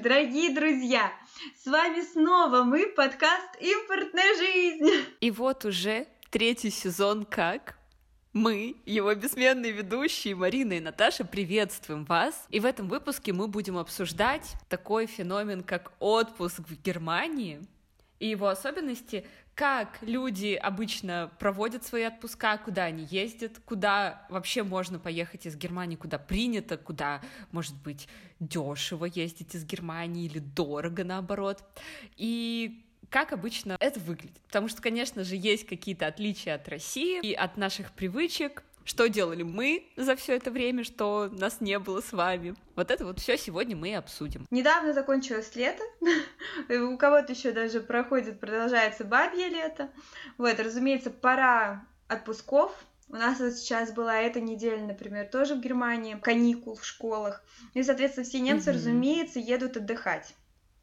дорогие друзья! С вами снова мы, подкаст «Импортная жизнь». И вот уже третий сезон как мы, его бессменные ведущие Марина и Наташа, приветствуем вас. И в этом выпуске мы будем обсуждать такой феномен, как отпуск в Германии и его особенности, как люди обычно проводят свои отпуска, куда они ездят, куда вообще можно поехать из Германии, куда принято, куда, может быть, дешево ездить из Германии или дорого наоборот. И как обычно это выглядит. Потому что, конечно же, есть какие-то отличия от России и от наших привычек, что делали мы за все это время, что нас не было с вами. Вот это вот все сегодня мы и обсудим. Недавно закончилось лето, у кого-то еще даже проходит, продолжается бабье лето. Вот, разумеется, пора отпусков, у нас вот сейчас была эта неделя, например, тоже в Германии, каникул в школах. И, соответственно, все немцы, угу. разумеется, едут отдыхать.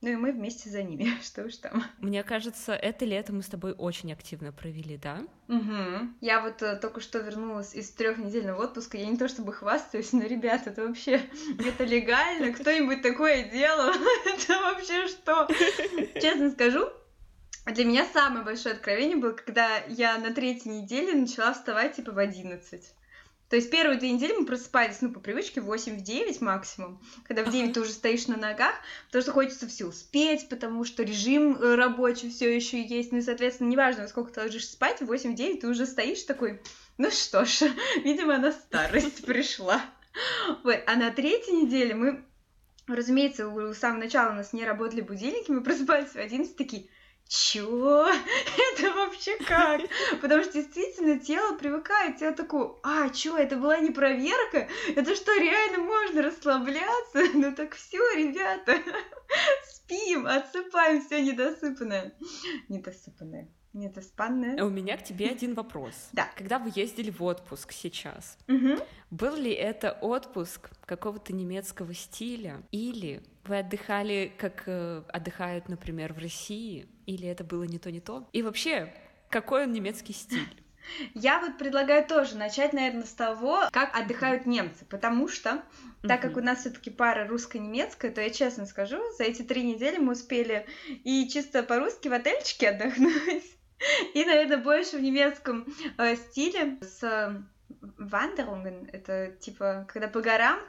Ну и мы вместе за ними, что уж там. Мне кажется, это лето мы с тобой очень активно провели, да? Угу. Я вот uh, только что вернулась из трехнедельного отпуска. Я не то чтобы хвастаюсь, но, ребята, это вообще это легально? Кто-нибудь такое делал? это вообще что? Честно скажу, для меня самое большое откровение было, когда я на третьей неделе начала вставать типа в одиннадцать. То есть первые две недели мы просыпались, ну, по привычке, в 8-9 максимум, когда в 9 ты уже стоишь на ногах, потому что хочется все успеть, потому что режим э, рабочий все еще есть, ну и, соответственно, неважно, сколько ты ложишься спать, в 8-9 ты уже стоишь такой, ну что ж, видимо, на старость пришла. Вот, а на третьей неделе мы, разумеется, у самого начала у нас не работали будильники, мы просыпались в 11 такие, чего? Это вообще как? Потому что действительно тело привыкает, тело такое, а, чё, это была не проверка? Это что, реально можно расслабляться? Ну так все, ребята, спим, отсыпаем все недосыпанное. Недосыпанное. Недоспанное. У меня к тебе один вопрос. Да. Когда вы ездили в отпуск сейчас, угу. был ли это отпуск какого-то немецкого стиля? Или вы отдыхали, как э, отдыхают, например, в России? Или это было не то, не то? И вообще, какой он немецкий стиль? Я вот предлагаю тоже начать, наверное, с того, как отдыхают немцы, потому что, так как у нас все-таки пара русско-немецкая, то я честно скажу, за эти три недели мы успели и чисто по-русски в отельчике отдохнуть, и, наверное, больше в немецком э, стиле с Wanderungen, это типа, когда по горам,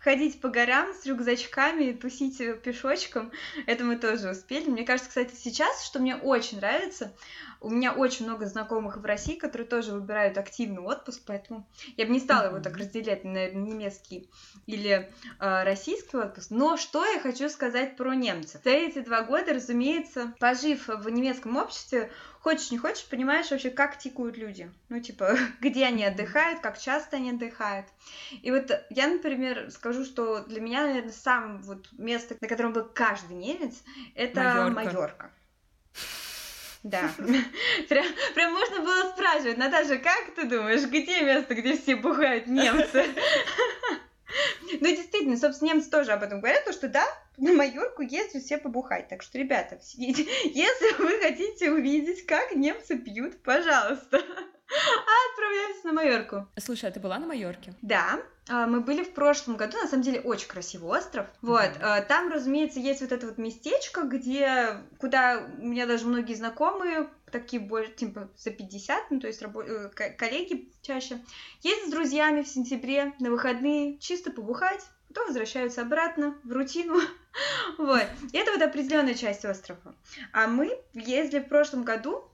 ходить по горам с рюкзачками, тусить пешочком, это мы тоже успели. Мне кажется, кстати, сейчас, что мне очень нравится, у меня очень много знакомых в России, которые тоже выбирают активный отпуск, поэтому я бы не стала его так разделять на немецкий или э, российский отпуск. Но что я хочу сказать про немцев? За эти два года, разумеется, пожив в немецком обществе, хочешь не хочешь, понимаешь вообще, как тикают люди. Ну, типа, где они отдыхают, как часто они отдыхают. И вот я, например, скажу, что для меня, наверное, самое вот место, на котором был каждый немец, это Майорка. Майорка. Да. Прям, прям можно было спрашивать, Наташа, как ты думаешь, где место, где все бухают немцы? Ну, действительно, собственно, немцы тоже об этом говорят, то что да, на Майорку ездят все побухать. Так что, ребята, если вы хотите увидеть, как немцы пьют, пожалуйста, отправляйтесь на Майорку. Слушай, а ты была на Майорке? Да, а, мы были в прошлом году, на самом деле очень красивый остров. Вот, mm-hmm. там, разумеется, есть вот это вот местечко, где, куда у меня даже многие знакомые, такие больше, типа, за 50, ну, то есть рабо- э, коллеги чаще, ездят с друзьями в сентябре на выходные чисто побухать, потом возвращаются обратно в рутину. вот. И это вот определенная часть острова. А мы ездили в прошлом году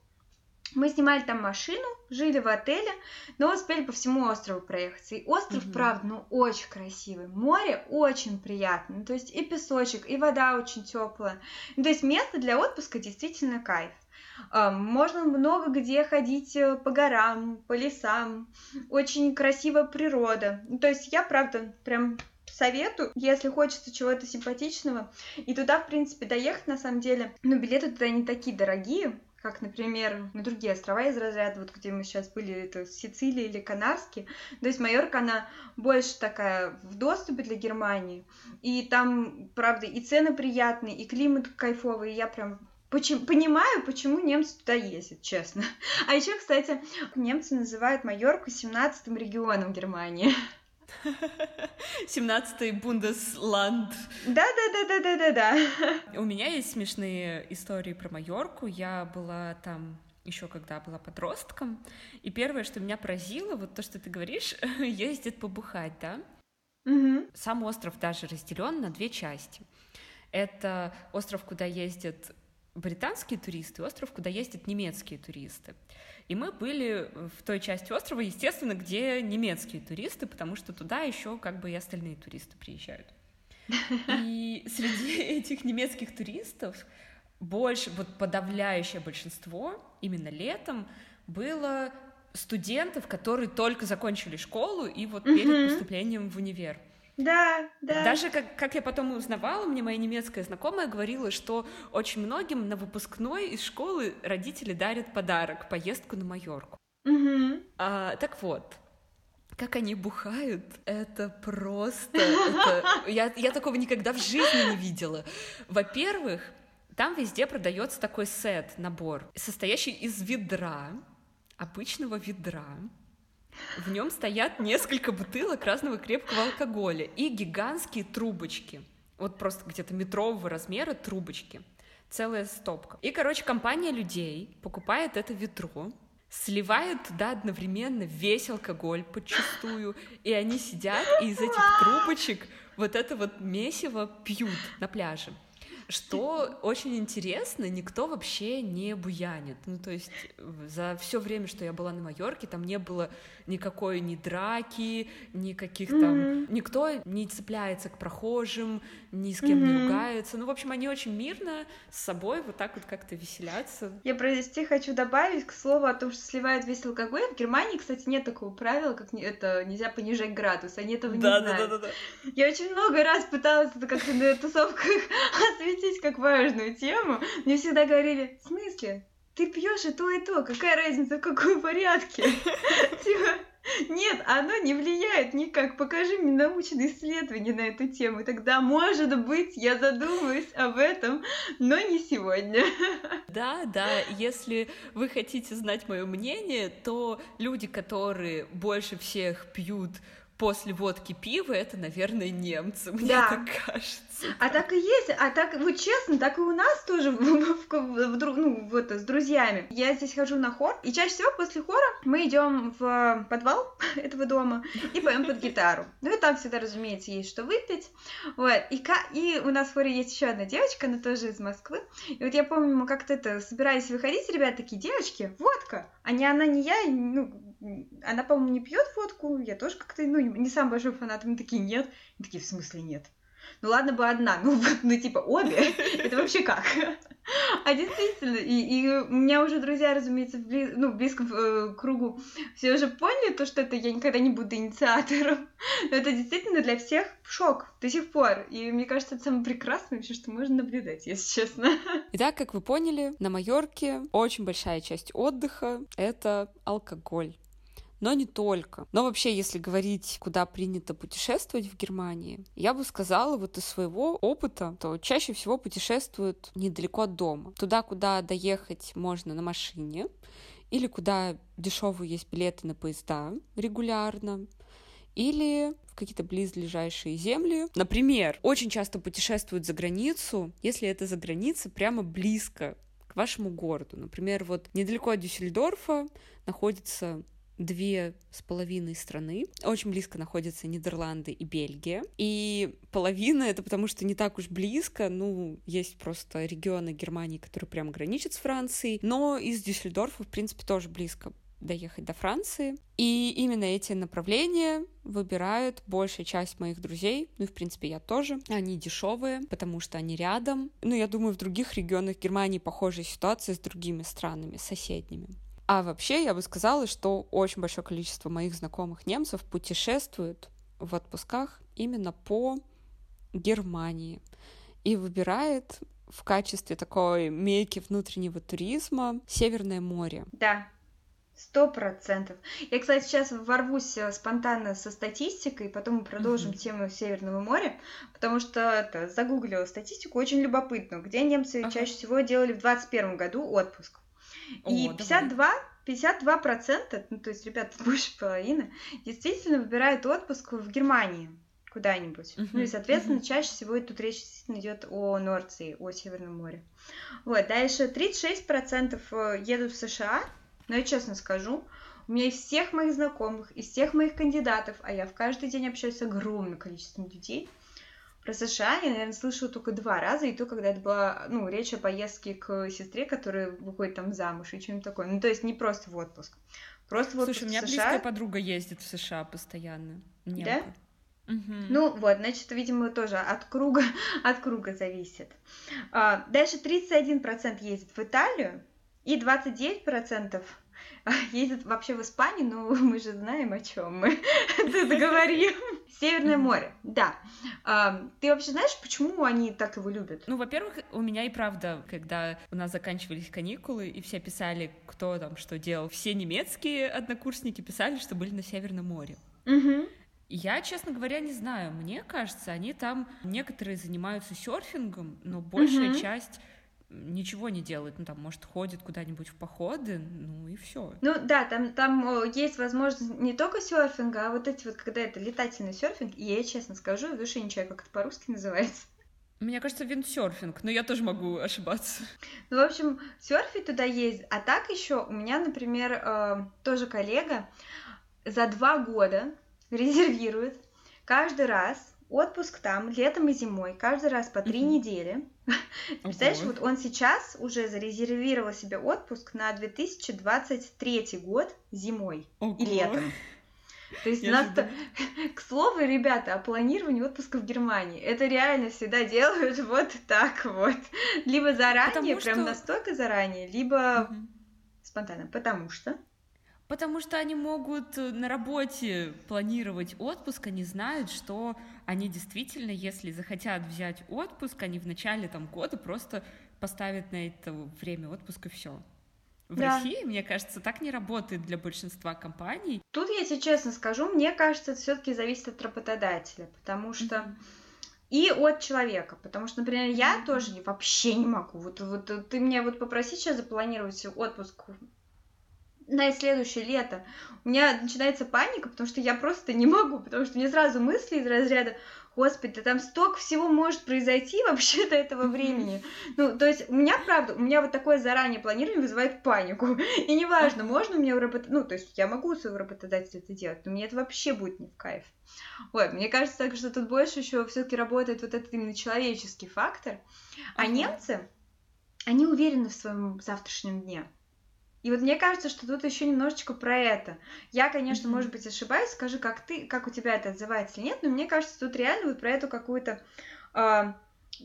мы снимали там машину, жили в отеле, но успели по всему острову проехаться. И остров, угу. правда, ну очень красивый. Море очень приятно. Ну, то есть и песочек, и вода очень теплая. Ну, то есть место для отпуска действительно кайф. А, можно много где ходить э, по горам, по лесам. Очень красивая природа. Ну, то есть я, правда, прям советую, если хочется чего-то симпатичного. И туда, в принципе, доехать, на самом деле, ну, билеты туда не такие дорогие как, например, на другие острова из разряда, вот где мы сейчас были, это Сицилия или Канарские. То есть Майорка, она больше такая в доступе для Германии. И там, правда, и цены приятные, и климат кайфовый, и я прям Почему, понимаю, почему немцы туда ездят, честно. А еще, кстати, немцы называют Майорку 17-м регионом Германии. 17-й Бундесланд. Да-да-да-да-да-да. У меня есть смешные истории про Майорку. Я была там еще когда была подростком. И первое, что меня поразило, вот то, что ты говоришь, ездит побухать, да? Угу. Сам остров даже разделен на две части. Это остров, куда ездят британские туристы, остров, куда ездят немецкие туристы. И мы были в той части острова, естественно, где немецкие туристы, потому что туда еще как бы и остальные туристы приезжают. И среди этих немецких туристов больше, вот подавляющее большинство именно летом было студентов, которые только закончили школу и вот перед поступлением в универ. Да, да. Даже как, как я потом узнавала, мне моя немецкая знакомая говорила, что очень многим на выпускной из школы родители дарят подарок, поездку на Майорку. Угу. А, так вот, как они бухают, это просто... Это... Я, я такого никогда в жизни не видела. Во-первых, там везде продается такой сет, набор, состоящий из ведра, обычного ведра, в нем стоят несколько бутылок разного крепкого алкоголя и гигантские трубочки. Вот просто где-то метрового размера трубочки. Целая стопка. И, короче, компания людей покупает это ведро, сливает туда одновременно весь алкоголь подчистую, и они сидят и из этих трубочек вот это вот месиво пьют на пляже. Что очень интересно, никто вообще не буянит. Ну, то есть за все время, что я была на Майорке, там не было никакой ни драки, никаких там... Mm-hmm. Никто не цепляется к прохожим, ни с кем mm-hmm. не ругается. Ну, в общем, они очень мирно с собой вот так вот как-то веселятся. Я произнести хочу добавить к слову о том, что сливают весь алкоголь. В Германии, кстати, нет такого правила, как это нельзя понижать градус. Они этого да, не да, знают. Да, да, да. Я очень много раз пыталась это как-то на тусовках осветить как важную тему. Мне всегда говорили, в смысле? Ты пьешь и то, и то, какая разница, в каком порядке? Типа, оно не влияет никак. Покажи мне научные исследования на эту тему. Тогда, может быть, я задумаюсь об этом, но не сегодня. Да, да, если вы хотите знать мое мнение, то люди, которые больше всех пьют после водки пива, это, наверное, немцы, мне да. так кажется. А так и есть, а так, вот честно, так и у нас тоже, в, в, в, в, ну, вот, с друзьями. Я здесь хожу на хор, и чаще всего после хора мы идем в подвал этого дома и поем под гитару. Ну и там всегда, разумеется, есть что выпить. Вот, и, и у нас в хоре есть еще одна девочка, она тоже из Москвы. И вот я помню, мы как-то это собирались выходить, ребята такие, девочки, водка, а не она, не я, ну, она, по-моему, не пьет водку, я тоже как-то, ну, не сам большой фанат, мы такие, нет. И такие, в смысле нет? Ну ладно бы одна, ну, ну типа обе, это вообще как? А действительно, и, и у меня уже друзья, разумеется, в, бли, ну, в близком э, кругу все уже поняли то, что это я никогда не буду инициатором. Но это действительно для всех шок до сих пор. И мне кажется, это самое прекрасное вообще, что можно наблюдать, если честно. Итак, как вы поняли, на Майорке очень большая часть отдыха — это алкоголь но не только. Но вообще, если говорить, куда принято путешествовать в Германии, я бы сказала вот из своего опыта, то чаще всего путешествуют недалеко от дома. Туда, куда доехать можно на машине, или куда дешевые есть билеты на поезда регулярно, или в какие-то близлежащие земли. Например, очень часто путешествуют за границу, если это за граница прямо близко к вашему городу. Например, вот недалеко от Дюссельдорфа находится две с половиной страны. Очень близко находятся Нидерланды и Бельгия. И половина — это потому, что не так уж близко. Ну, есть просто регионы Германии, которые прямо граничат с Францией. Но из Дюссельдорфа, в принципе, тоже близко доехать до Франции. И именно эти направления выбирают большая часть моих друзей, ну и в принципе я тоже. Они дешевые, потому что они рядом. Ну, я думаю, в других регионах Германии похожая ситуация с другими странами, соседними. А вообще, я бы сказала, что очень большое количество моих знакомых немцев путешествуют в отпусках именно по Германии и выбирает в качестве такой мейки внутреннего туризма Северное море. Да, Сто процентов. Я, кстати, сейчас ворвусь э, спонтанно со статистикой, потом мы продолжим mm-hmm. тему Северного моря, потому что это, загуглила статистику, очень любопытно, где немцы uh-huh. чаще всего делали в 2021 году отпуск. И О, 52 52%, ну то есть, ребята, больше половины, действительно выбирают отпуск в Германии куда-нибудь. Uh-huh. Ну и, соответственно, uh-huh. чаще всего тут речь действительно идет о Норции, о Северном море. Вот, дальше 36% э, едут в США, но я честно скажу, у меня из всех моих знакомых, из всех моих кандидатов, а я в каждый день общаюсь с огромным количеством людей, про США я, наверное, слышала только два раза, и то, когда это была, ну, речь о поездке к сестре, которая выходит там замуж и чем-то такое. Ну, то есть не просто в отпуск. Просто в отпуск Слушай, у меня в США... близкая подруга ездит в США постоянно. Немка. Да? Угу. Ну вот, значит, видимо, тоже от круга, от круга зависит. А, дальше 31% ездит в Италию и 29% ездит вообще в Испанию, но мы же знаем, о чем мы тут говорим. Северное море, да. Ты вообще знаешь, почему они так его любят? Ну, во-первых, у меня и правда, когда у нас заканчивались каникулы, и все писали, кто там что делал, все немецкие однокурсники писали, что были на Северном море. Угу. Я, честно говоря, не знаю. Мне кажется, они там некоторые занимаются серфингом, но большая угу. часть ничего не делает, ну там, может, ходит куда-нибудь в походы, ну и все. Ну да, там, там есть возможность не только серфинга, а вот эти вот, когда это летательный серфинг, и я честно скажу, в душе не чаю, как это по-русски называется. Мне кажется, виндсерфинг, но я тоже могу ошибаться. Ну, в общем, серфить туда есть. А так еще у меня, например, э, тоже коллега за два года резервирует каждый раз отпуск там летом и зимой, каждый раз по три недели. Представляешь, вот он сейчас уже зарезервировал себе отпуск на 2023 год зимой и летом. То есть нас то... к слову, ребята, о планировании отпуска в Германии. Это реально всегда делают вот так вот. Либо заранее, Потому прям что... настолько заранее, либо угу. спонтанно. Потому что Потому что они могут э, на работе планировать отпуск, они знают, что они действительно, если захотят взять отпуск, они в начале там, года просто поставят на это время отпуска все. В да. России, мне кажется, так не работает для большинства компаний. Тут я тебе честно скажу, мне кажется, это все-таки зависит от работодателя, потому что mm-hmm. и от человека, потому что, например, я mm-hmm. тоже вообще не могу. Вот, вот ты меня вот попроси сейчас запланировать отпуск на следующее лето. У меня начинается паника, потому что я просто не могу, потому что мне сразу мысли из разряда Господи, да там столько всего может произойти вообще до этого времени. Ну, то есть у меня, правда, у меня вот такое заранее планирование вызывает панику. И неважно, можно у меня у работодателя... Ну, то есть я могу своего работодателя это делать, но мне это вообще будет не в кайф. Вот, мне кажется, так, что тут больше еще все таки работает вот этот именно человеческий фактор. А немцы, они уверены в своем завтрашнем дне. И вот мне кажется, что тут еще немножечко про это. Я, конечно, mm-hmm. может быть, ошибаюсь, скажи, как ты, как у тебя это отзывается или нет, но мне кажется, тут реально вот про эту какую-то э,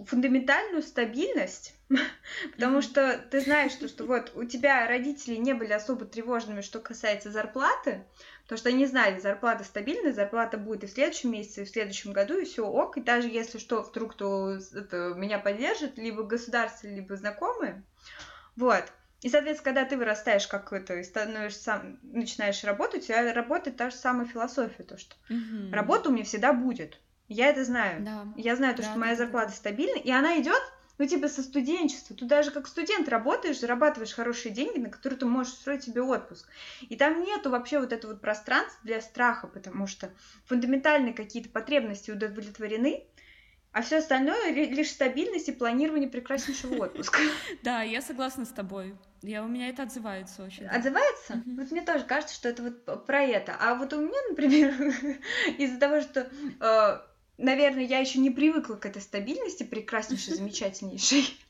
фундаментальную стабильность, потому что ты знаешь, что, что вот у тебя родители не были особо тревожными, что касается зарплаты, потому что они знали, зарплата стабильная, зарплата будет и в следующем месяце, и в следующем году, и все ок, и даже если что, вдруг то это, меня поддержит либо государство, либо знакомые, вот. И, соответственно, когда ты вырастаешь как это и становишься сам, начинаешь работать, у тебя работает та же самая философия, то что угу. работа у меня всегда будет. Я это знаю. Да. Я знаю то, да, что моя да, зарплата да. стабильна, и она идет, ну, типа, со студенчества. Ты даже как студент работаешь, зарабатываешь хорошие деньги, на которые ты можешь устроить себе отпуск. И там нету вообще вот этого вот пространства для страха, потому что фундаментальные какие-то потребности удовлетворены, а все остальное лишь стабильность и планирование прекраснейшего отпуска. Да, я согласна с тобой. Я, у меня это отзывается очень. Отзывается? Mm-hmm. Вот мне тоже кажется, что это вот про это. А вот у меня, например, из-за того, что, э, наверное, я еще не привыкла к этой стабильности, прекраснейшей, замечательнейшей.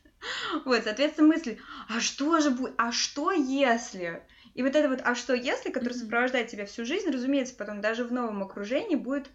Вот, соответственно, мысль, а что же будет, а что если? И вот это вот «а что если», которое сопровождает тебя всю жизнь, разумеется, потом даже в новом окружении будет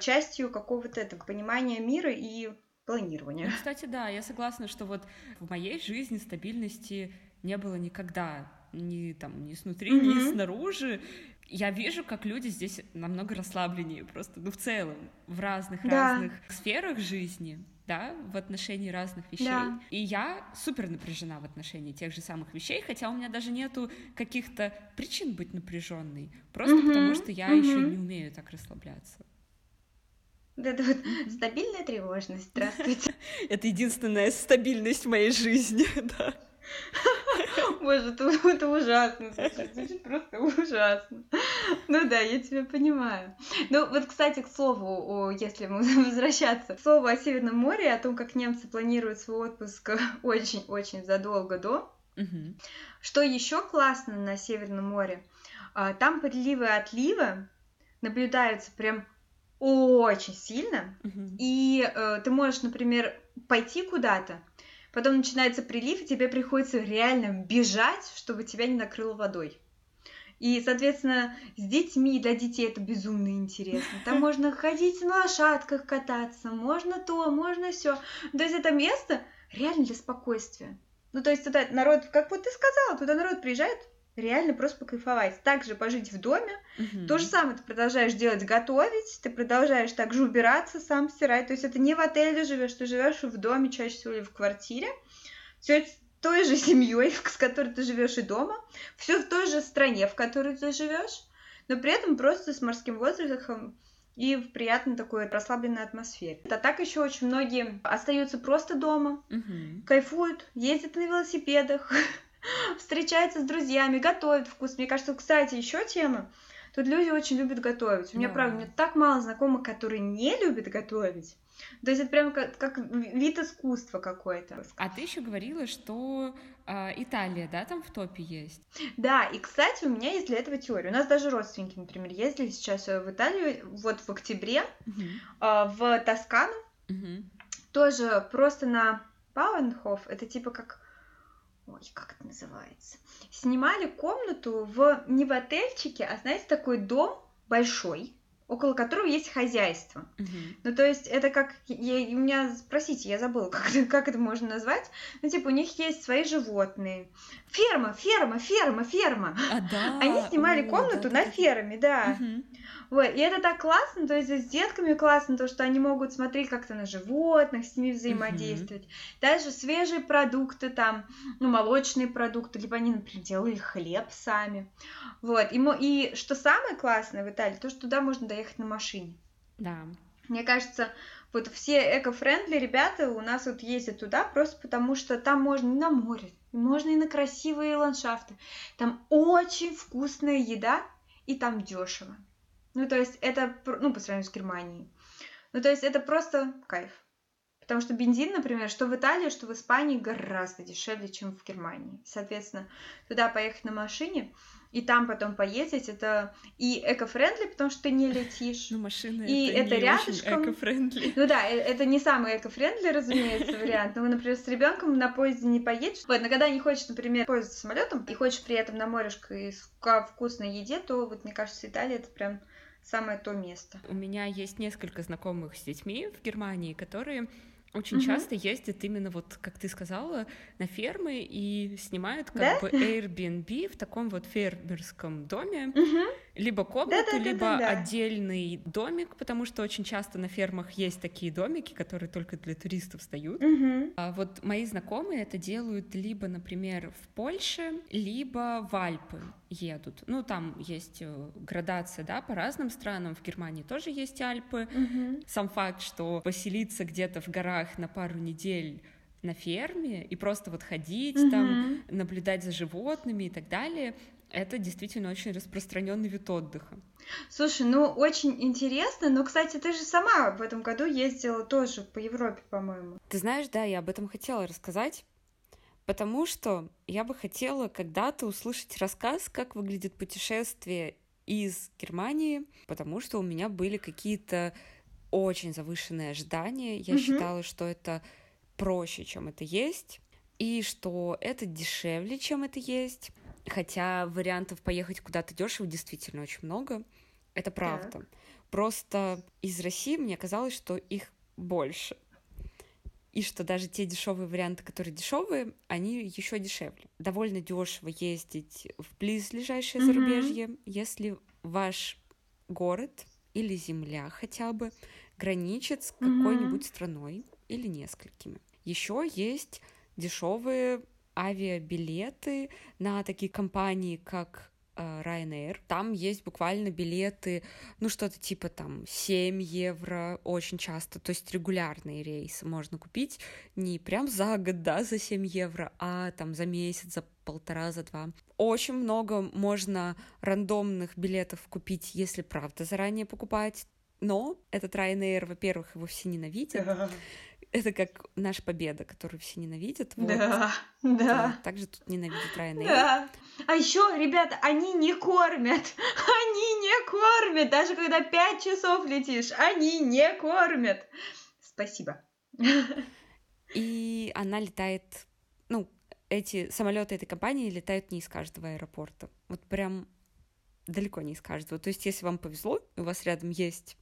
частью какого-то этого понимания мира и планирования. Ну, кстати, да, я согласна, что вот в моей жизни стабильности не было никогда, ни там, ни снутри, mm-hmm. ни снаружи. Я вижу, как люди здесь намного расслабленнее, просто, ну, в целом, в разных-разных да. сферах жизни да, в отношении разных вещей. Да. И я супер напряжена в отношении тех же самых вещей, хотя у меня даже нету каких-то причин быть напряженной, просто угу, потому что я угу. еще не умею так расслабляться. Да, это вот стабильная тревожность. Здравствуйте. Это единственная стабильность в моей жизни, да. Боже, это, это ужасно, звучит просто ужасно. Ну да, я тебя понимаю. Ну вот, кстати, к слову, если мы возвращаться, к слову о Северном море, о том, как немцы планируют свой отпуск очень-очень задолго до. Угу. Что еще классно на Северном море? А, там подливы и отливы наблюдаются прям очень сильно, угу. и э, ты можешь, например, пойти куда-то, потом начинается прилив, и тебе приходится реально бежать, чтобы тебя не накрыло водой. И, соответственно, с детьми, для детей это безумно интересно. Там можно ходить на лошадках кататься, можно то, можно все. То есть это место реально для спокойствия. Ну, то есть туда народ, как вот ты сказала, туда народ приезжает реально просто покайфовать. Также пожить в доме. Угу. То же самое ты продолжаешь делать, готовить, ты продолжаешь также убираться, сам стирать. То есть это не в отеле живешь, ты живешь в доме чаще всего или в квартире. Все с той же семьей, с которой ты живешь и дома. Все в той же стране, в которой ты живешь. Но при этом просто с морским воздухом и в приятной такой расслабленной атмосфере. А так еще очень многие остаются просто дома, угу. кайфуют, ездят на велосипедах, встречается с друзьями, готовит вкус. Мне кажется, кстати, еще тема. Тут люди очень любят готовить. У меня, правда, у меня так мало знакомых, которые не любят готовить. То есть это прям как, как вид искусства какой-то. А ты еще говорила, что э, Италия, да, там в топе есть? Да, и, кстати, у меня есть для этого теория. У нас даже родственники, например, ездили сейчас в Италию вот в октябре uh-huh. э, в Тоскану. Uh-huh. Тоже просто на Бауэнхоф. Это типа как ой, как это называется, снимали комнату в не в отельчике, а знаете, такой дом большой, около которого есть хозяйство. Uh-huh. Ну, то есть, это как... Я, у меня, спросите, я забыла, как, как это можно назвать. Ну, типа, у них есть свои животные. Ферма, ферма, ферма, ферма. А, да. Они снимали О, комнату да, на да, ферме, да. Uh-huh. Вот, и это так классно, то есть с детками классно, то, что они могут смотреть как-то на животных, с ними взаимодействовать. Mm-hmm. Дальше свежие продукты там, ну, молочные продукты, либо они, например, делали хлеб сами. Вот, и, и что самое классное в Италии, то, что туда можно доехать на машине. Да. Мне кажется, вот все эко-френдли ребята у нас вот ездят туда просто потому, что там можно и на море, можно и на красивые ландшафты. Там очень вкусная еда, и там дешево. Ну, то есть это, ну, по сравнению с Германией. Ну, то есть это просто кайф. Потому что бензин, например, что в Италии, что в Испании гораздо дешевле, чем в Германии. Соответственно, туда поехать на машине и там потом поездить, это и эко-френдли, потому что ты не летишь. Ну, машина и это, это не рядышком. эко-френдли. Ну да, э, это не самый эко-френдли, разумеется, вариант. Но, например, с ребенком на поезде не поедешь. Вот, но когда не хочешь, например, пользоваться самолетом и хочешь при этом на морешко и вкусной еде, то вот мне кажется, Италия это прям самое то место. У меня есть несколько знакомых с детьми в Германии, которые очень угу. часто ездят именно вот, как ты сказала, на фермы и снимают как да? бы Airbnb в таком вот фермерском доме. Угу либо комнату, да, да, либо да, да, да. отдельный домик, потому что очень часто на фермах есть такие домики, которые только для туристов встают. Угу. А вот мои знакомые это делают либо, например, в Польше, либо в Альпы едут. Ну, там есть э, градация, да, по разным странам. В Германии тоже есть Альпы. Угу. Сам факт, что поселиться где-то в горах на пару недель на ферме и просто вот ходить угу. там, наблюдать за животными и так далее, это действительно очень распространенный вид отдыха. Слушай, ну очень интересно, но, кстати, ты же сама в этом году ездила тоже по Европе, по-моему. Ты знаешь, да, я об этом хотела рассказать, потому что я бы хотела когда-то услышать рассказ, как выглядит путешествие из Германии, потому что у меня были какие-то очень завышенные ожидания. Я угу. считала, что это проще, чем это есть, и что это дешевле, чем это есть. Хотя вариантов поехать куда-то дешево действительно очень много. Это правда. Так. Просто из России мне казалось, что их больше. И что даже те дешевые варианты, которые дешевые, они еще дешевле. Довольно дешево ездить в близлежащее mm-hmm. зарубежье, если ваш город или земля хотя бы граничит с какой-нибудь mm-hmm. страной или несколькими. Еще есть дешевые авиабилеты на такие компании, как э, Ryanair. Там есть буквально билеты, ну что-то типа там 7 евро очень часто, то есть регулярные рейсы можно купить не прям за год, да, за 7 евро, а там за месяц, за полтора, за два. Очень много можно рандомных билетов купить, если правда заранее покупать. Но этот Ryanair, во-первых, его все ненавидят. Это как наша победа, которую все ненавидят. Вот. Да, да. Также тут ненавидят Ryanair. Да. А еще, ребята, они не кормят. Они не кормят. Даже когда пять часов летишь, они не кормят. Спасибо. И она летает, ну, эти самолеты этой компании летают не из каждого аэропорта. Вот прям далеко не из каждого. То есть, если вам повезло, у вас рядом есть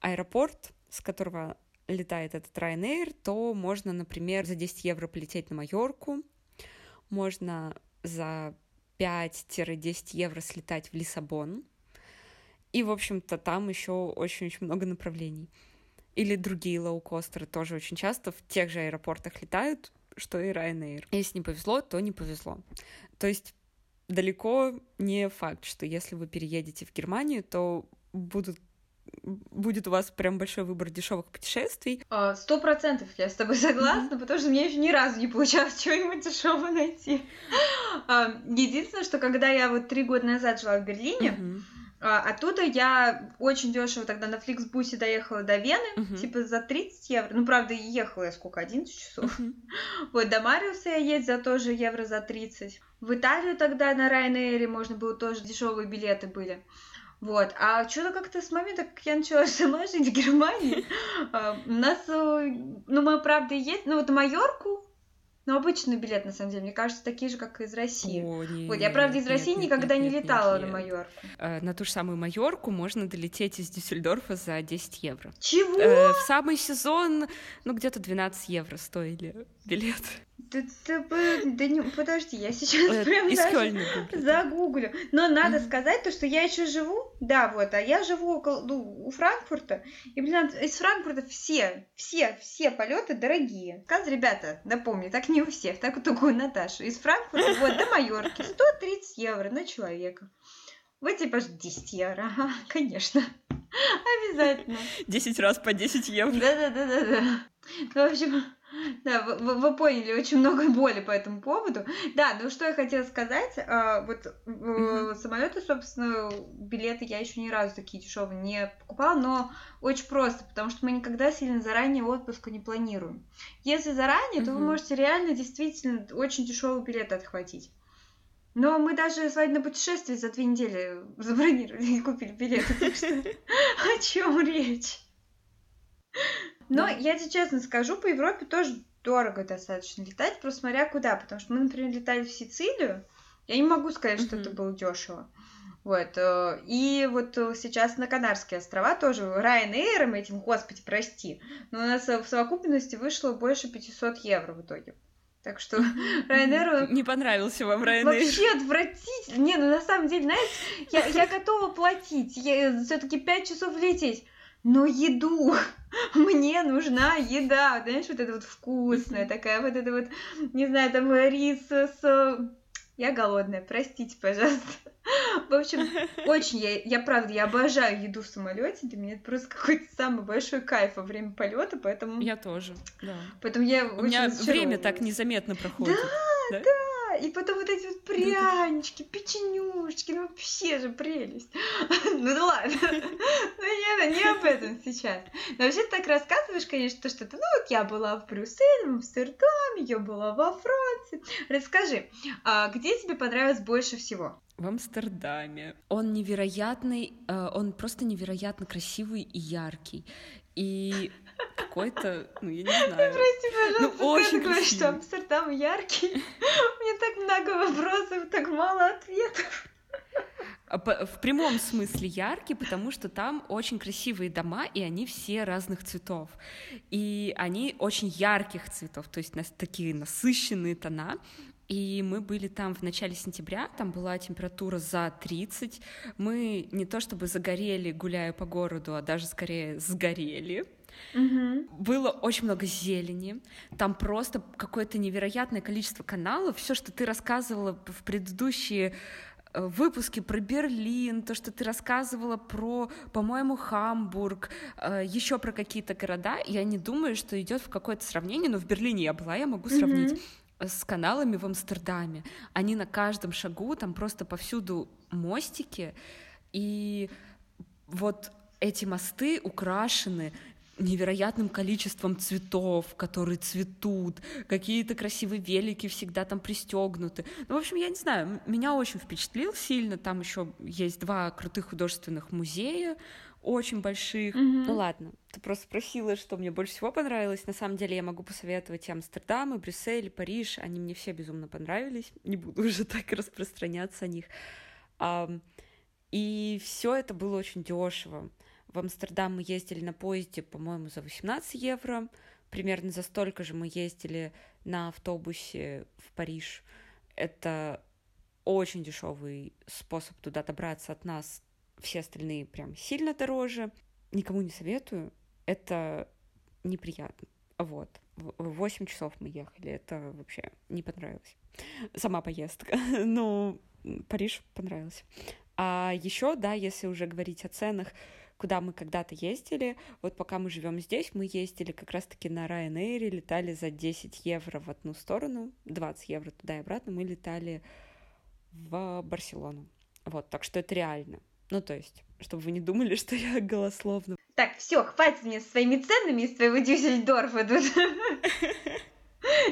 аэропорт, с которого летает этот Ryanair, то можно, например, за 10 евро полететь на Майорку, можно за 5-10 евро слетать в Лиссабон, и, в общем-то, там еще очень-очень много направлений. Или другие лоукостеры тоже очень часто в тех же аэропортах летают, что и Ryanair. Если не повезло, то не повезло. То есть далеко не факт, что если вы переедете в Германию, то будут будет у вас прям большой выбор дешевых путешествий. А, сто процентов я с тобой согласна, mm-hmm. потому что мне еще ни разу не получалось чего-нибудь дешевого найти. А, единственное, что когда я вот три года назад жила в Берлине, mm-hmm. Оттуда я очень дешево тогда на Фликсбусе доехала до Вены, uh-huh. типа за 30 евро. Ну, правда, ехала я сколько, 11 часов. Uh-huh. Вот, до Мариуса я ездила тоже евро за 30. В Италию тогда на Ryanair можно было тоже дешевые билеты были. Вот. А что-то как-то с момента, как я начала сама жить в Германии, а, у нас, э, ну, мы, правда, есть, ну, вот Майорку, ну, обычный билет, на самом деле, мне кажется, такие же, как и из России. О, нет, вот, я, правда, из нет, России нет, никогда нет, не нет, летала нет, нет. на Майорку. Э, на ту же самую Майорку можно долететь из Дюссельдорфа за 10 евро. Чего? Э, в самый сезон, ну, где-то 12 евро стоили билет. Да, да, да не, подожди, я сейчас э, прям даже загуглю. Но надо mm-hmm. сказать то, что я еще живу, да, вот, а я живу около, ну, у Франкфурта, и, блин, из Франкфурта все, все, все полеты дорогие. Сказ, ребята, напомню, так не у всех, так только у Наташи. Из Франкфурта, вот, до Майорки, 130 евро на человека. Вот типа 10 евро, ага, конечно. Обязательно. 10 раз по 10 евро. Да-да-да-да-да. Ну, в общем, да, вы, вы поняли, очень много боли по этому поводу. Да, ну что я хотела сказать, а, вот mm-hmm. самолеты, собственно, билеты я еще ни разу такие дешевые не покупала, но очень просто, потому что мы никогда сильно заранее отпуск не планируем. Если заранее, mm-hmm. то вы можете реально действительно очень дешевые билеты отхватить. Но мы даже свадебное путешествие за две недели забронировали и купили билеты. Так что о чем речь? Но я тебе честно скажу, по Европе тоже дорого достаточно летать, просто смотря куда. Потому что мы, например, летали в Сицилию. Я не могу сказать, что это было дешево. Вот. Э, и вот сейчас на Канарские острова тоже Ryanair этим, господи, прости. Но у нас в совокупности вышло больше 500 евро в итоге. Так что Ryanair... Не понравился вам Ryanair? Вообще отвратительно. Не, ну на самом деле, знаете, я, я готова платить. все таки 5 часов лететь но еду, мне нужна еда, знаешь, вот это вот вкусная такая, вот это вот, не знаю, там рис с... Я голодная, простите, пожалуйста. В общем, очень я, я правда, я обожаю еду в самолете. Для меня это просто какой-то самый большой кайф во время полета, поэтому. Я тоже, да. Поэтому я У меня время так незаметно проходит. Да, да, да. И потом вот эти вот прянички, печенюшки, ну вообще же прелесть. Ну да ладно. Ну не, не об этом сейчас. Но вообще ты так рассказываешь, конечно, то, что ты, ну вот я была в Брюсселе, в Амстердаме, я была во Франции. Расскажи, а где тебе понравилось больше всего? в Амстердаме. Он невероятный, э, он просто невероятно красивый и яркий. И какой-то, ну, я не знаю. Прости, пожалуйста, ну, очень говоришь, что Амстердам яркий. Мне так много вопросов, так мало ответов. А в прямом смысле яркий, потому что там очень красивые дома, и они все разных цветов. И они очень ярких цветов, то есть такие насыщенные тона. И мы были там в начале сентября, там была температура за 30. Мы не то чтобы загорели, гуляя по городу, а даже скорее сгорели. Угу. Было очень много зелени, там просто какое-то невероятное количество каналов. Все, что ты рассказывала в предыдущие э, выпуске про Берлин, то, что ты рассказывала про, по-моему, Хамбург, э, еще про какие-то города, я не думаю, что идет в какое-то сравнение, но в Берлине я была, я могу сравнить. Mm-hmm с каналами в Амстердаме. Они на каждом шагу, там просто повсюду мостики, и вот эти мосты украшены невероятным количеством цветов, которые цветут, какие-то красивые велики всегда там пристегнуты. Ну, в общем, я не знаю, меня очень впечатлил сильно. Там еще есть два крутых художественных музея, очень больших. Mm-hmm. Ну ладно, ты просто спросила, что мне больше всего понравилось. На самом деле я могу посоветовать и Амстердам, и Брюссель, и Париж. Они мне все безумно понравились. Не буду уже так распространяться о них. И все это было очень дешево. В Амстердам мы ездили на поезде, по-моему, за 18 евро. Примерно за столько же мы ездили на автобусе в Париж. Это очень дешевый способ туда добраться от нас. Все остальные прям сильно дороже. Никому не советую. Это неприятно. Вот. В 8 часов мы ехали. Это вообще не понравилось. Сама поездка. Но Париж понравился. А еще, да, если уже говорить о ценах, куда мы когда-то ездили. Вот пока мы живем здесь, мы ездили как раз-таки на Ryanair, летали за 10 евро в одну сторону, 20 евро туда и обратно, мы летали в Барселону. Вот, так что это реально. Ну, то есть, чтобы вы не думали, что я голословно. Так, все, хватит мне своими ценами из твоего Дюссельдорфа тут.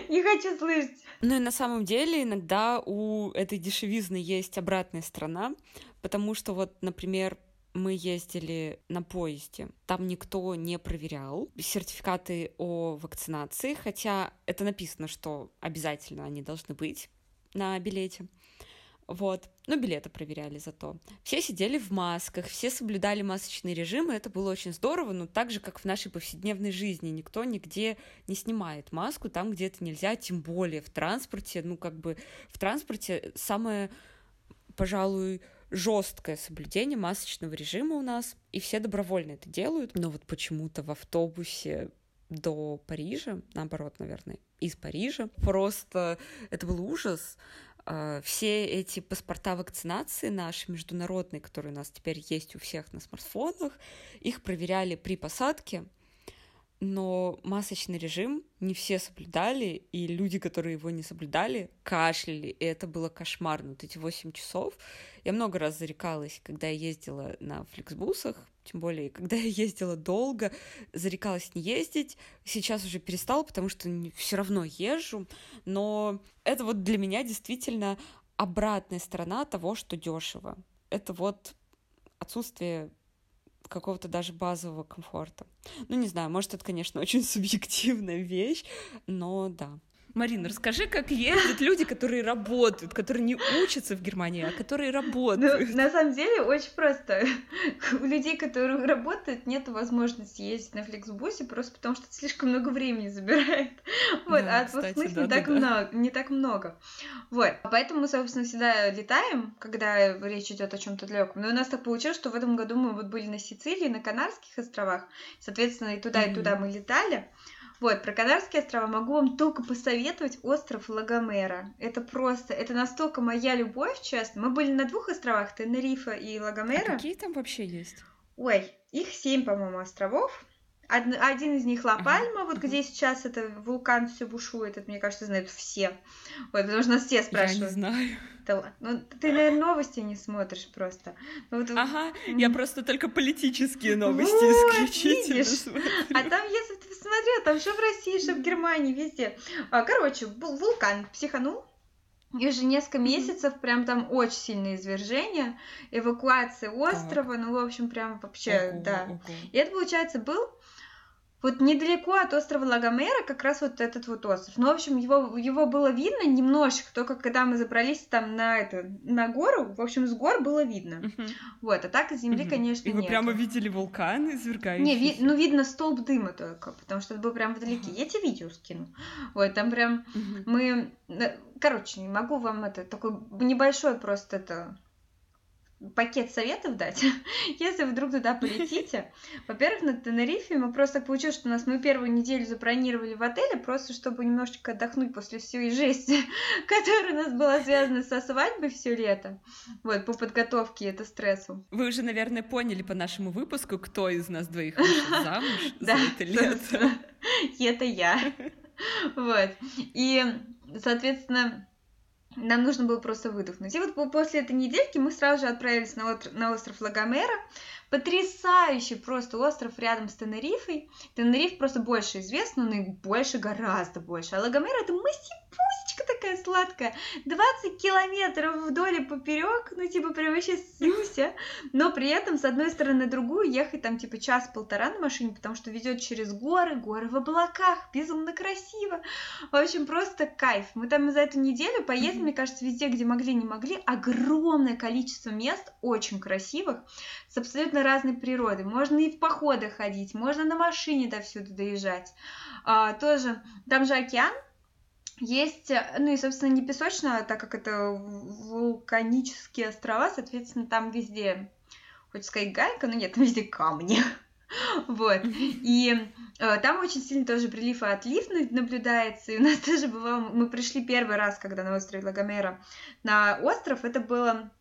Не хочу слышать. Ну и на самом деле иногда у этой дешевизны есть обратная сторона, потому что вот, например, мы ездили на поезде. Там никто не проверял сертификаты о вакцинации, хотя это написано, что обязательно они должны быть на билете. Вот. Но билеты проверяли зато. Все сидели в масках, все соблюдали масочный режим, и это было очень здорово, но так же, как в нашей повседневной жизни. Никто нигде не снимает маску там, где это нельзя, тем более в транспорте. Ну, как бы в транспорте самое, пожалуй, жесткое соблюдение масочного режима у нас, и все добровольно это делают. Но вот почему-то в автобусе до Парижа, наоборот, наверное, из Парижа, просто это был ужас. А, все эти паспорта вакцинации наши международные, которые у нас теперь есть у всех на смартфонах, их проверяли при посадке, но масочный режим не все соблюдали, и люди, которые его не соблюдали, кашляли, и это было кошмарно. Вот эти 8 часов. Я много раз зарекалась, когда я ездила на фликсбусах, тем более, когда я ездила долго, зарекалась не ездить. Сейчас уже перестала, потому что все равно езжу. Но это вот для меня действительно обратная сторона того, что дешево. Это вот отсутствие какого-то даже базового комфорта. Ну, не знаю, может, это, конечно, очень субъективная вещь, но да. Марина, расскажи, как ездят люди, которые работают, которые не учатся в Германии, а которые работают. Ну, на самом деле, очень просто. У людей, которые работают, нет возможности ездить на флексбусе, просто потому что это слишком много времени забирает. Вот, да, а отпускных да, не, да, так да. Много, не так много. Вот, поэтому мы, собственно, всегда летаем, когда речь идет о чем-то далеком. Но у нас так получилось, что в этом году мы вот были на Сицилии, на Канарских островах, соответственно, и туда, mm-hmm. и туда мы летали. Вот, про Канарские острова могу вам только посоветовать остров Лагомера. Это просто, это настолько моя любовь, честно. Мы были на двух островах, Тенерифа и Лагомера. А какие там вообще есть? Ой, их семь, по-моему, островов. Один из них Ла Пальма, ага. вот где сейчас это вулкан все бушует, это, мне кажется, знают все. Ой, потому что нас все спрашивают. Я не знаю. Да, ну, ты, наверное, новости не смотришь просто. Ну, вот, ага, я просто только политические новости вот, исключительно видишь? смотрю. А там, если ты посмотрел, там что в России, что в Германии, везде. А, короче, вулкан психанул, и уже несколько месяцев прям там очень сильное извержение, эвакуация острова, так. ну, в общем, прям вообще, ого, да. Ого. И это, получается, был вот недалеко от острова Лагомера как раз вот этот вот остров. Ну, в общем, его, его было видно немножечко, только когда мы забрались там на, это, на гору, в общем, с гор было видно. Uh-huh. Вот, а так из земли, uh-huh. конечно, И вы нет. прямо видели вулкан извергающийся? Не, ви- ну, видно столб дыма только, потому что это было прям вдалеке. Uh-huh. Я тебе видео скину. Вот, там прям uh-huh. мы... Э, короче, не могу вам это... Такой небольшой просто это пакет советов дать, если вдруг туда полетите. Во-первых, на Тенерифе мы просто так получилось, что у нас мы первую неделю забронировали в отеле, просто чтобы немножечко отдохнуть после всей жести, которая у нас была связана со свадьбой все лето. Вот, по подготовке это стрессу. Вы уже, наверное, поняли по нашему выпуску, кто из нас двоих вышел замуж за это лето. Это я. Вот. И соответственно, нам нужно было просто выдохнуть. И вот после этой недельки мы сразу же отправились на, на остров Лагомера. Потрясающий просто остров рядом с Тенерифой. Тенериф просто больше известен, но и больше, гораздо больше. А Лагомера это масипусечка такая сладкая. 20 километров вдоль и поперек, ну типа прям вообще Сюся. Но при этом с одной стороны на другую ехать там типа час-полтора на машине, потому что везет через горы, горы в облаках, безумно красиво. В общем, просто кайф. Мы там за эту неделю поездили, мне кажется, везде, где могли, не могли. Огромное количество мест, очень красивых, с абсолютно разной природы. Можно и в походы ходить, можно на машине до всюду доезжать. А, тоже, там же океан, есть, ну и, собственно, не песочно, так как это вулканические острова, соответственно, там везде, хоть сказать гайка, но нет, там везде камни. Вот. И э, там очень сильно тоже прилив и отлив наблюдается. И у нас тоже бывало... Мы пришли первый раз, когда на острове Лагомера на остров. Это было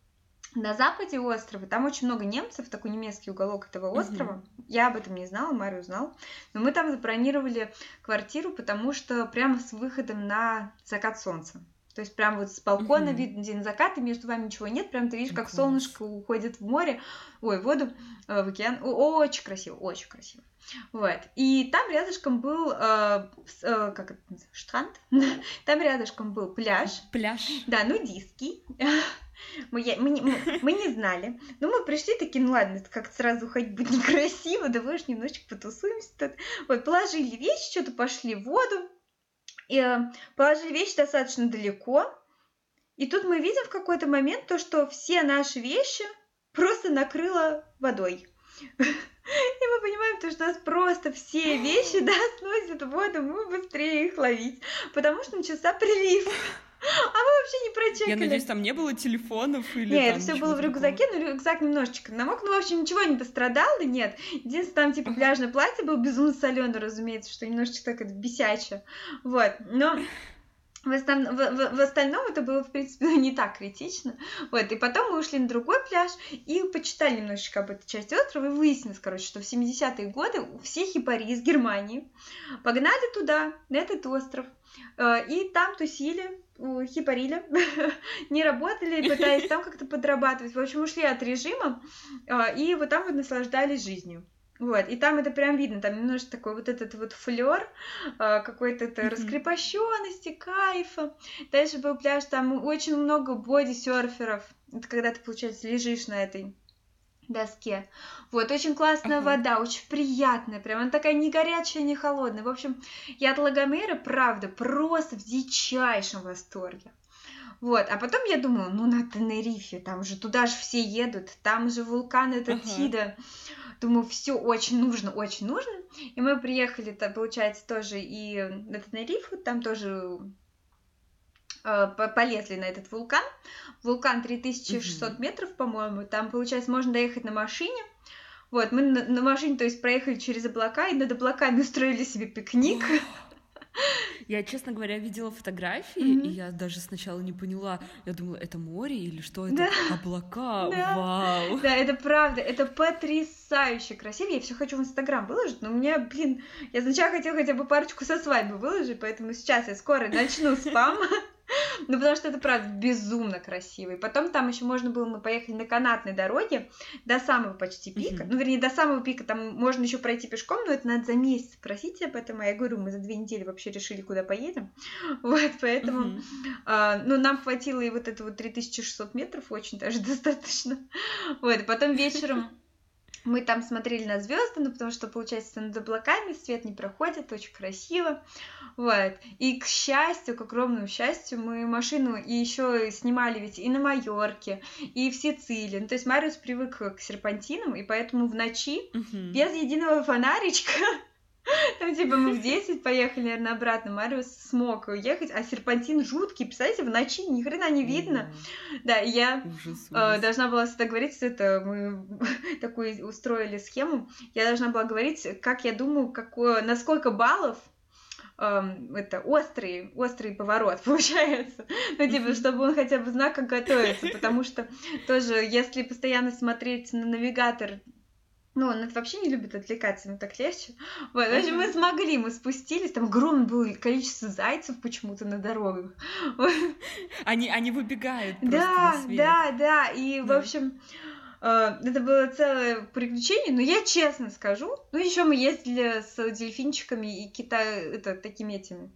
на западе острова там очень много немцев, такой немецкий уголок этого острова. Mm-hmm. Я об этом не знала, Марио знал. Но мы там забронировали квартиру, потому что прямо с выходом на закат солнца. То есть прям вот с балкона mm-hmm. видно день заката, между вами ничего нет, прям ты видишь, как mm-hmm. солнышко уходит в море, ой, в воду, э, в океан. Очень красиво, очень красиво. Вот. И там рядышком был, э, э, как это называется, штрант. там рядышком был пляж. Пляж. Да, нудистский. Мы, мы, мы, мы не знали. Но мы пришли такие, ну ладно, как сразу ходить будет некрасиво, давай уж немножечко потусуемся тут. Вот, положили вещи, что-то пошли в воду. И, э, положили вещи достаточно далеко. И тут мы видим в какой-то момент то, что все наши вещи просто накрыло водой. И мы понимаем, то, что нас просто все вещи, да, сносят в воду, мы быстрее их ловить, потому что начался прилив. А мы вообще не прочекали. Я надеюсь, там не было телефонов или Нет, это все было в рюкзаке, но рюкзак немножечко намок. Ну, в общем, ничего не пострадало, нет. Единственное, там, типа, пляжное платье было безумно соленое, разумеется, что немножечко так это бесяче. Вот, но... В, основ... в, в, в остальном это было, в принципе, не так критично. Вот, и потом мы ушли на другой пляж и почитали немножечко об этой части острова, и выяснилось, короче, что в 70-е годы все хипари из Германии погнали туда, на этот остров, э, и там тусили, хипарили, не работали, пытаясь там как-то подрабатывать. В общем, ушли от режима, а, и вот там вот наслаждались жизнью. Вот, и там это прям видно, там немножко такой вот этот вот флер, а, какой-то mm-hmm. раскрепощенности, кайфа. Дальше был пляж, там очень много боди-серферов. Это когда ты, получается, лежишь на этой доске. Вот, очень классная uh-huh. вода, очень приятная, прям она такая не горячая, не холодная. В общем, я от Лагомера, правда, просто в дичайшем восторге. Вот, а потом я думала, ну на Тенерифе, там же туда же все едут, там же вулкан этот uh-huh. Тида. Думаю, все очень нужно, очень нужно. И мы приехали, то, получается, тоже и на Тенерифу, там тоже полезли на этот вулкан. Вулкан 3600 угу. метров, по-моему. Там, получается, можно доехать на машине. Вот, мы на, на машине, то есть, проехали через облака, и над облаками устроили себе пикник. Я, честно говоря, видела фотографии, mm-hmm. и я даже сначала не поняла. Я думала, это море или что это? Да. Облака. Да. Вау. Да, это правда. Это потрясающе красиво. Я все хочу в Инстаграм выложить, но у меня, блин, я сначала хотела хотя бы парочку со свадьбы выложить, поэтому сейчас я скоро начну спам. Ну, потому что это, правда, безумно красиво. И потом там еще можно было, мы поехали на канатной дороге до самого почти пика. Ну, вернее, до самого пика там можно еще пройти пешком, но это надо за месяц просить об этом. А я говорю, мы за две недели вообще решили, куда поедем. Вот, поэтому, а, ну, нам хватило и вот это вот 3600 метров, очень даже достаточно. Вот, потом вечером мы там смотрели на звезды, ну, потому что, получается, над облаками свет не проходит, очень красиво. Вот. И к счастью, к огромному счастью, мы машину и еще снимали ведь и на Майорке, и в Сицилии. Ну, то есть Мариус привык к серпантинам, и поэтому в ночи угу. без единого фонаричка Там, типа, мы в 10 поехали, наверное, обратно. Мариус смог уехать, а серпантин жуткий. Представляете, в ночи ни хрена не видно. Да, и я ужас, э, должна была всегда говорить, это мы такую устроили схему. Я должна была говорить, как я думаю, какое, на сколько баллов эм, это острый, острый поворот получается. Ну, типа, чтобы он хотя бы знал, как готовиться, потому что тоже, если постоянно смотреть на навигатор Ну, он вообще не любит отвлекаться, ему так легче. Вот, в общем, мы смогли, мы спустились, там огромное было количество зайцев почему-то на дорогах. Они, они выбегают Да, да, да, и, в общем, э, это было целое приключение, но я честно скажу, ну, еще мы ездили с дельфинчиками и кита... это, такими этими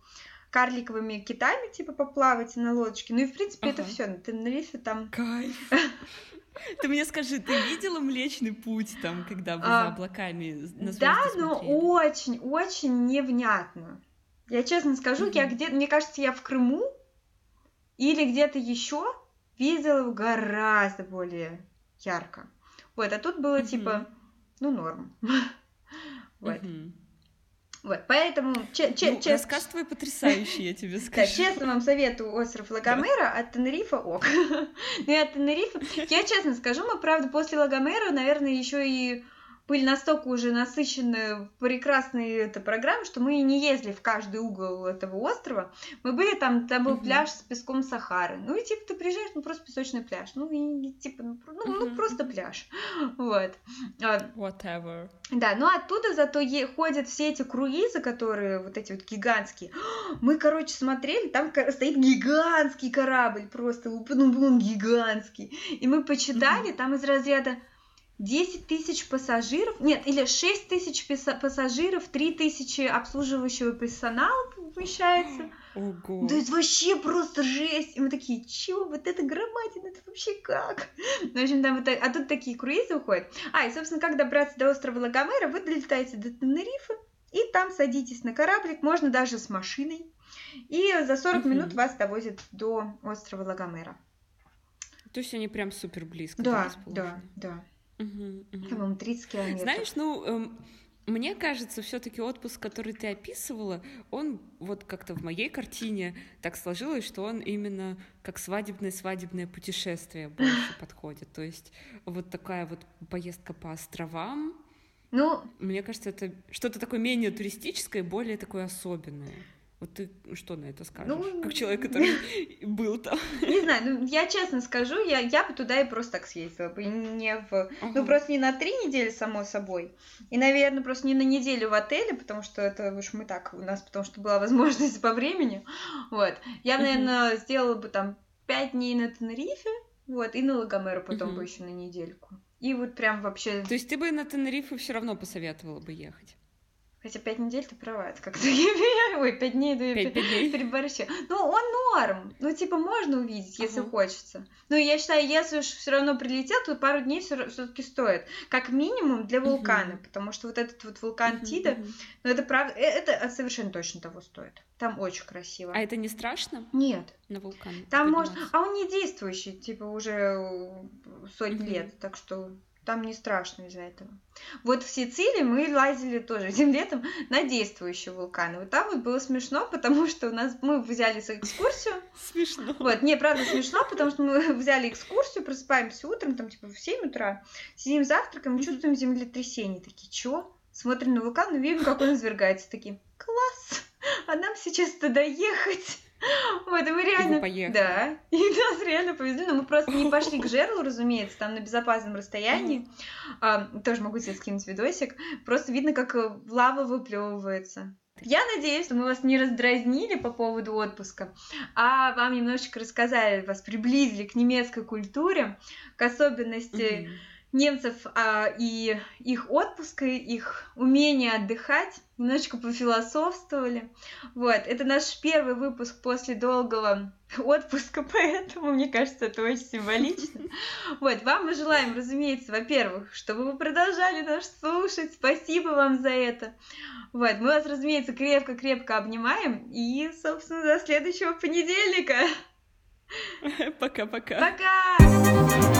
карликовыми китами, типа, поплавать на лодочке. Ну и, в принципе, ага. это все. На Тенерифе там... Кайф. Ты мне скажи, ты видела Млечный Путь там, когда вы за а, облаками на Да, но очень, очень невнятно. Я честно скажу, я где мне кажется, я в Крыму или где-то еще видела его гораздо более ярко. Вот, а тут было типа, ну, норм. Вот. Вот, поэтому... Че, че, ну, че... Рассказ твой потрясающий, я тебе скажу. Да, честно вам советую остров Лагомера, от Тенерифа ок. ну и от Тенерифа... Я честно скажу, мы, правда, после Лагомера, наверное, еще и были настолько уже насыщены прекрасной этой программой, что мы не ездили в каждый угол этого острова. Мы были там, там был пляж с песком Сахары. Ну и типа ты приезжаешь, ну просто песочный пляж. Ну и типа, ну, ну, ну просто пляж. Вот. А, Whatever. Да, но оттуда зато е- ходят все эти круизы, которые вот эти вот гигантские. Мы, короче, смотрели, там стоит гигантский корабль, просто, ну, он гигантский. И мы почитали, там из разряда 10 тысяч пассажиров, нет, или 6 тысяч пассажиров, 3 тысячи обслуживающего персонала помещается. Ого. Да это вообще просто жесть. И мы такие, чё, вот это громадина, это вообще как? Ну, в общем, там вот, а тут такие круизы уходят. А, и, собственно, как добраться до острова Лагомера, вы долетаете до Тенерифе, и там садитесь на кораблик, можно даже с машиной. И за 40 угу. минут вас довозят до острова Лагомера. То есть они прям супер близко. Да, да, да. Угу, угу. По-моему, 30 километров. Знаешь, ну, эм, мне кажется, все-таки отпуск, который ты описывала, он вот как-то в моей картине так сложилось, что он именно как свадебное свадебное путешествие больше подходит. То есть вот такая вот поездка по островам. Ну, мне кажется, это что-то такое менее туристическое, более такое особенное. Вот ты что на это скажешь? Ну, как человек, который был там. Не знаю, ну я честно скажу, я, я бы туда и просто так съездила бы. Не в. Ага. Ну, просто не на три недели, само собой. И, наверное, просто не на неделю в отеле, потому что это уж мы так, у нас, потому что была возможность по времени. Вот. Я, наверное, сделала бы там пять дней на Тенерифе, вот, и на Лагомеру потом бы еще на недельку. И вот прям вообще. То есть ты бы на Тенерифе все равно посоветовала бы ехать? Хотя пять недель ты права, это как-то... Ой, пять дней, да я переборщу. Ну, он норм. Ну, типа, можно увидеть, если ага. хочется. Ну, я считаю, если уж все равно прилетел, то пару дней все-таки стоит. Как минимум для вулкана, угу. потому что вот этот вот вулкан угу, Тида, угу. ну, это правда, э, это совершенно точно того стоит. Там очень красиво. А это не страшно? Нет. На вулкан. Там можно... А он не действующий, типа, уже сотни угу. лет, так что там не страшно из-за этого. Вот в Сицилии мы лазили тоже этим летом на действующие вулканы. Вот там вот было смешно, потому что у нас мы взяли экскурсию. Смешно. Вот, не, правда смешно, потому что мы взяли экскурсию, просыпаемся утром, там типа в 7 утра, сидим завтракаем чувствуем землетрясение. Такие, чё? Смотрим на вулкан видим, как он извергается. Такие, класс! А нам сейчас туда ехать. Вот, и мы реально... И Да, и нас реально повезли, но мы просто не пошли к жерлу, разумеется, там на безопасном расстоянии. А, тоже могу тебе скинуть видосик. Просто видно, как э, лава выплевывается. Я надеюсь, что мы вас не раздразнили по поводу отпуска, а вам немножечко рассказали, вас приблизили к немецкой культуре, к особенности mm-hmm немцев а, и их отпуска, их умение отдыхать, немножечко пофилософствовали. Вот, это наш первый выпуск после долгого отпуска, поэтому, мне кажется, это очень символично. Вот, вам мы желаем, разумеется, во-первых, чтобы вы продолжали нас слушать, спасибо вам за это. Вот, мы вас, разумеется, крепко-крепко обнимаем и, собственно, до следующего понедельника. Пока-пока. Пока! -пока. Пока!